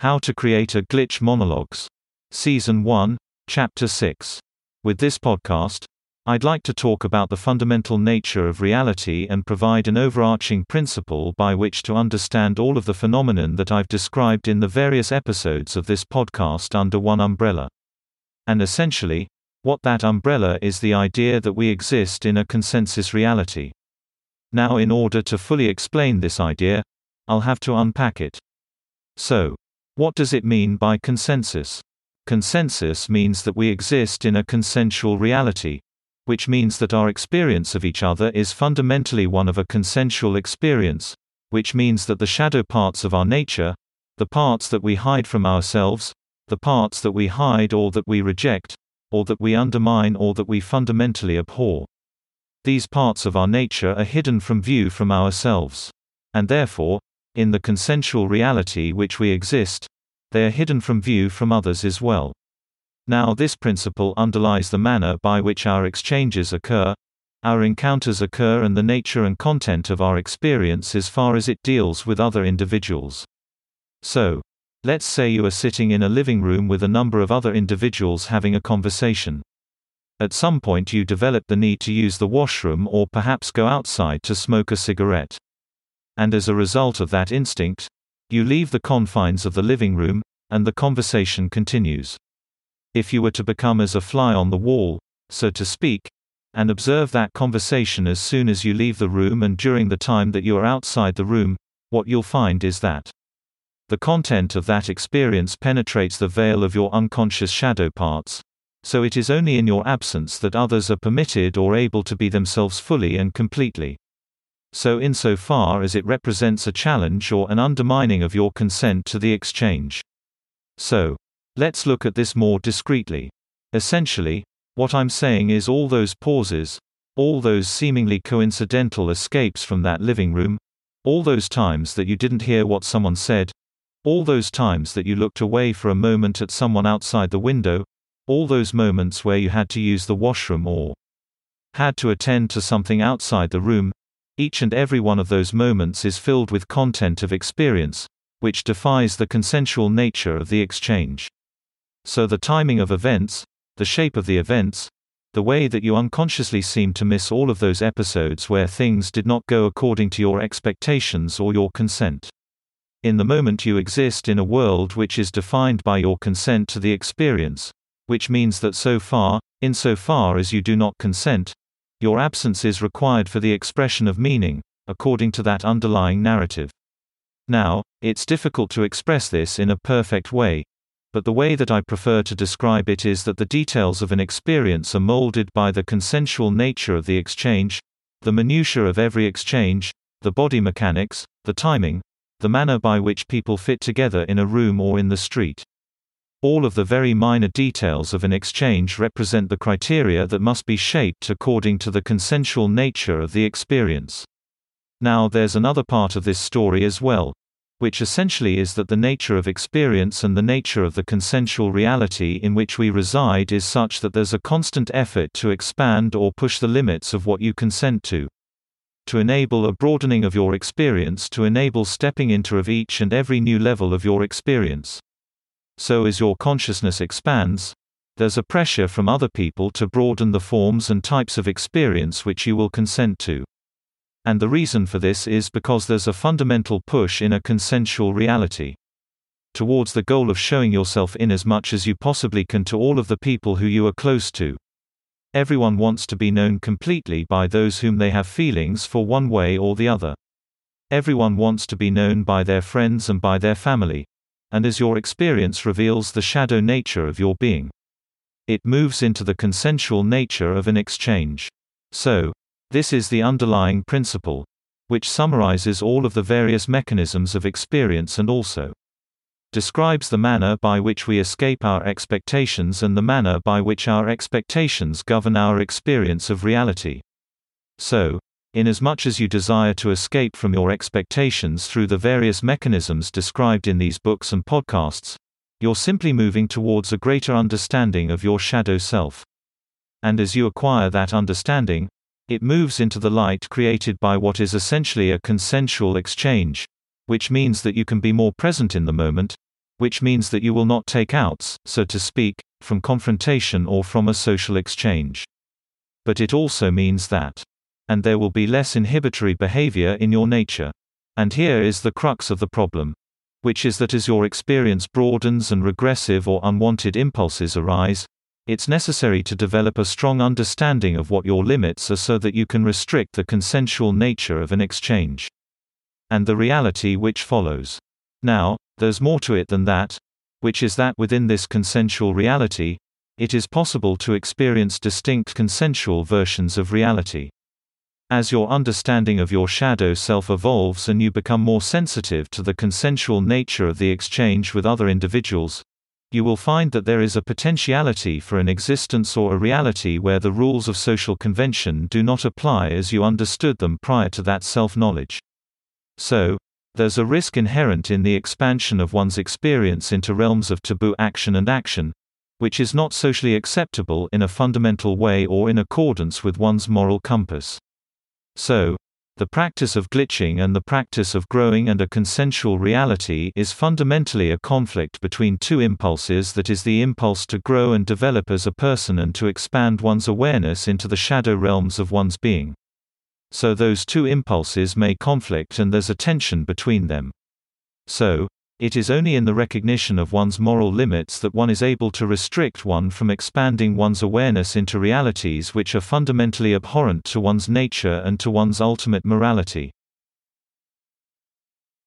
How to Create a Glitch Monologues. Season 1, Chapter 6. With this podcast, I'd like to talk about the fundamental nature of reality and provide an overarching principle by which to understand all of the phenomenon that I've described in the various episodes of this podcast under one umbrella. And essentially, what that umbrella is the idea that we exist in a consensus reality. Now, in order to fully explain this idea, I'll have to unpack it. So, what does it mean by consensus? Consensus means that we exist in a consensual reality, which means that our experience of each other is fundamentally one of a consensual experience, which means that the shadow parts of our nature, the parts that we hide from ourselves, the parts that we hide or that we reject, or that we undermine or that we fundamentally abhor. These parts of our nature are hidden from view from ourselves. And therefore, in the consensual reality which we exist, they are hidden from view from others as well. Now this principle underlies the manner by which our exchanges occur, our encounters occur and the nature and content of our experience as far as it deals with other individuals. So, let's say you are sitting in a living room with a number of other individuals having a conversation. At some point you develop the need to use the washroom or perhaps go outside to smoke a cigarette and as a result of that instinct, you leave the confines of the living room, and the conversation continues. If you were to become as a fly on the wall, so to speak, and observe that conversation as soon as you leave the room and during the time that you are outside the room, what you'll find is that the content of that experience penetrates the veil of your unconscious shadow parts, so it is only in your absence that others are permitted or able to be themselves fully and completely so insofar as it represents a challenge or an undermining of your consent to the exchange. So, let's look at this more discreetly. Essentially, what I'm saying is all those pauses, all those seemingly coincidental escapes from that living room, all those times that you didn't hear what someone said, all those times that you looked away for a moment at someone outside the window, all those moments where you had to use the washroom or had to attend to something outside the room, each and every one of those moments is filled with content of experience, which defies the consensual nature of the exchange. So the timing of events, the shape of the events, the way that you unconsciously seem to miss all of those episodes where things did not go according to your expectations or your consent. In the moment you exist in a world which is defined by your consent to the experience, which means that so far, insofar as you do not consent, your absence is required for the expression of meaning, according to that underlying narrative. Now, it's difficult to express this in a perfect way, but the way that I prefer to describe it is that the details of an experience are molded by the consensual nature of the exchange, the minutiae of every exchange, the body mechanics, the timing, the manner by which people fit together in a room or in the street. All of the very minor details of an exchange represent the criteria that must be shaped according to the consensual nature of the experience. Now there's another part of this story as well, which essentially is that the nature of experience and the nature of the consensual reality in which we reside is such that there's a constant effort to expand or push the limits of what you consent to. To enable a broadening of your experience to enable stepping into of each and every new level of your experience. So as your consciousness expands, there's a pressure from other people to broaden the forms and types of experience which you will consent to. And the reason for this is because there's a fundamental push in a consensual reality towards the goal of showing yourself in as much as you possibly can to all of the people who you are close to. Everyone wants to be known completely by those whom they have feelings for one way or the other. Everyone wants to be known by their friends and by their family and as your experience reveals the shadow nature of your being. It moves into the consensual nature of an exchange. So, this is the underlying principle, which summarizes all of the various mechanisms of experience and also describes the manner by which we escape our expectations and the manner by which our expectations govern our experience of reality. So, Inasmuch as you desire to escape from your expectations through the various mechanisms described in these books and podcasts, you're simply moving towards a greater understanding of your shadow self. And as you acquire that understanding, it moves into the light created by what is essentially a consensual exchange, which means that you can be more present in the moment, which means that you will not take outs, so to speak, from confrontation or from a social exchange. But it also means that. And there will be less inhibitory behavior in your nature. And here is the crux of the problem. Which is that as your experience broadens and regressive or unwanted impulses arise, it's necessary to develop a strong understanding of what your limits are so that you can restrict the consensual nature of an exchange. And the reality which follows. Now, there's more to it than that, which is that within this consensual reality, it is possible to experience distinct consensual versions of reality. As your understanding of your shadow self evolves and you become more sensitive to the consensual nature of the exchange with other individuals, you will find that there is a potentiality for an existence or a reality where the rules of social convention do not apply as you understood them prior to that self knowledge. So, there's a risk inherent in the expansion of one's experience into realms of taboo action and action, which is not socially acceptable in a fundamental way or in accordance with one's moral compass. So, the practice of glitching and the practice of growing and a consensual reality is fundamentally a conflict between two impulses that is the impulse to grow and develop as a person and to expand one's awareness into the shadow realms of one's being. So those two impulses may conflict and there's a tension between them. So, it is only in the recognition of one's moral limits that one is able to restrict one from expanding one's awareness into realities which are fundamentally abhorrent to one's nature and to one's ultimate morality.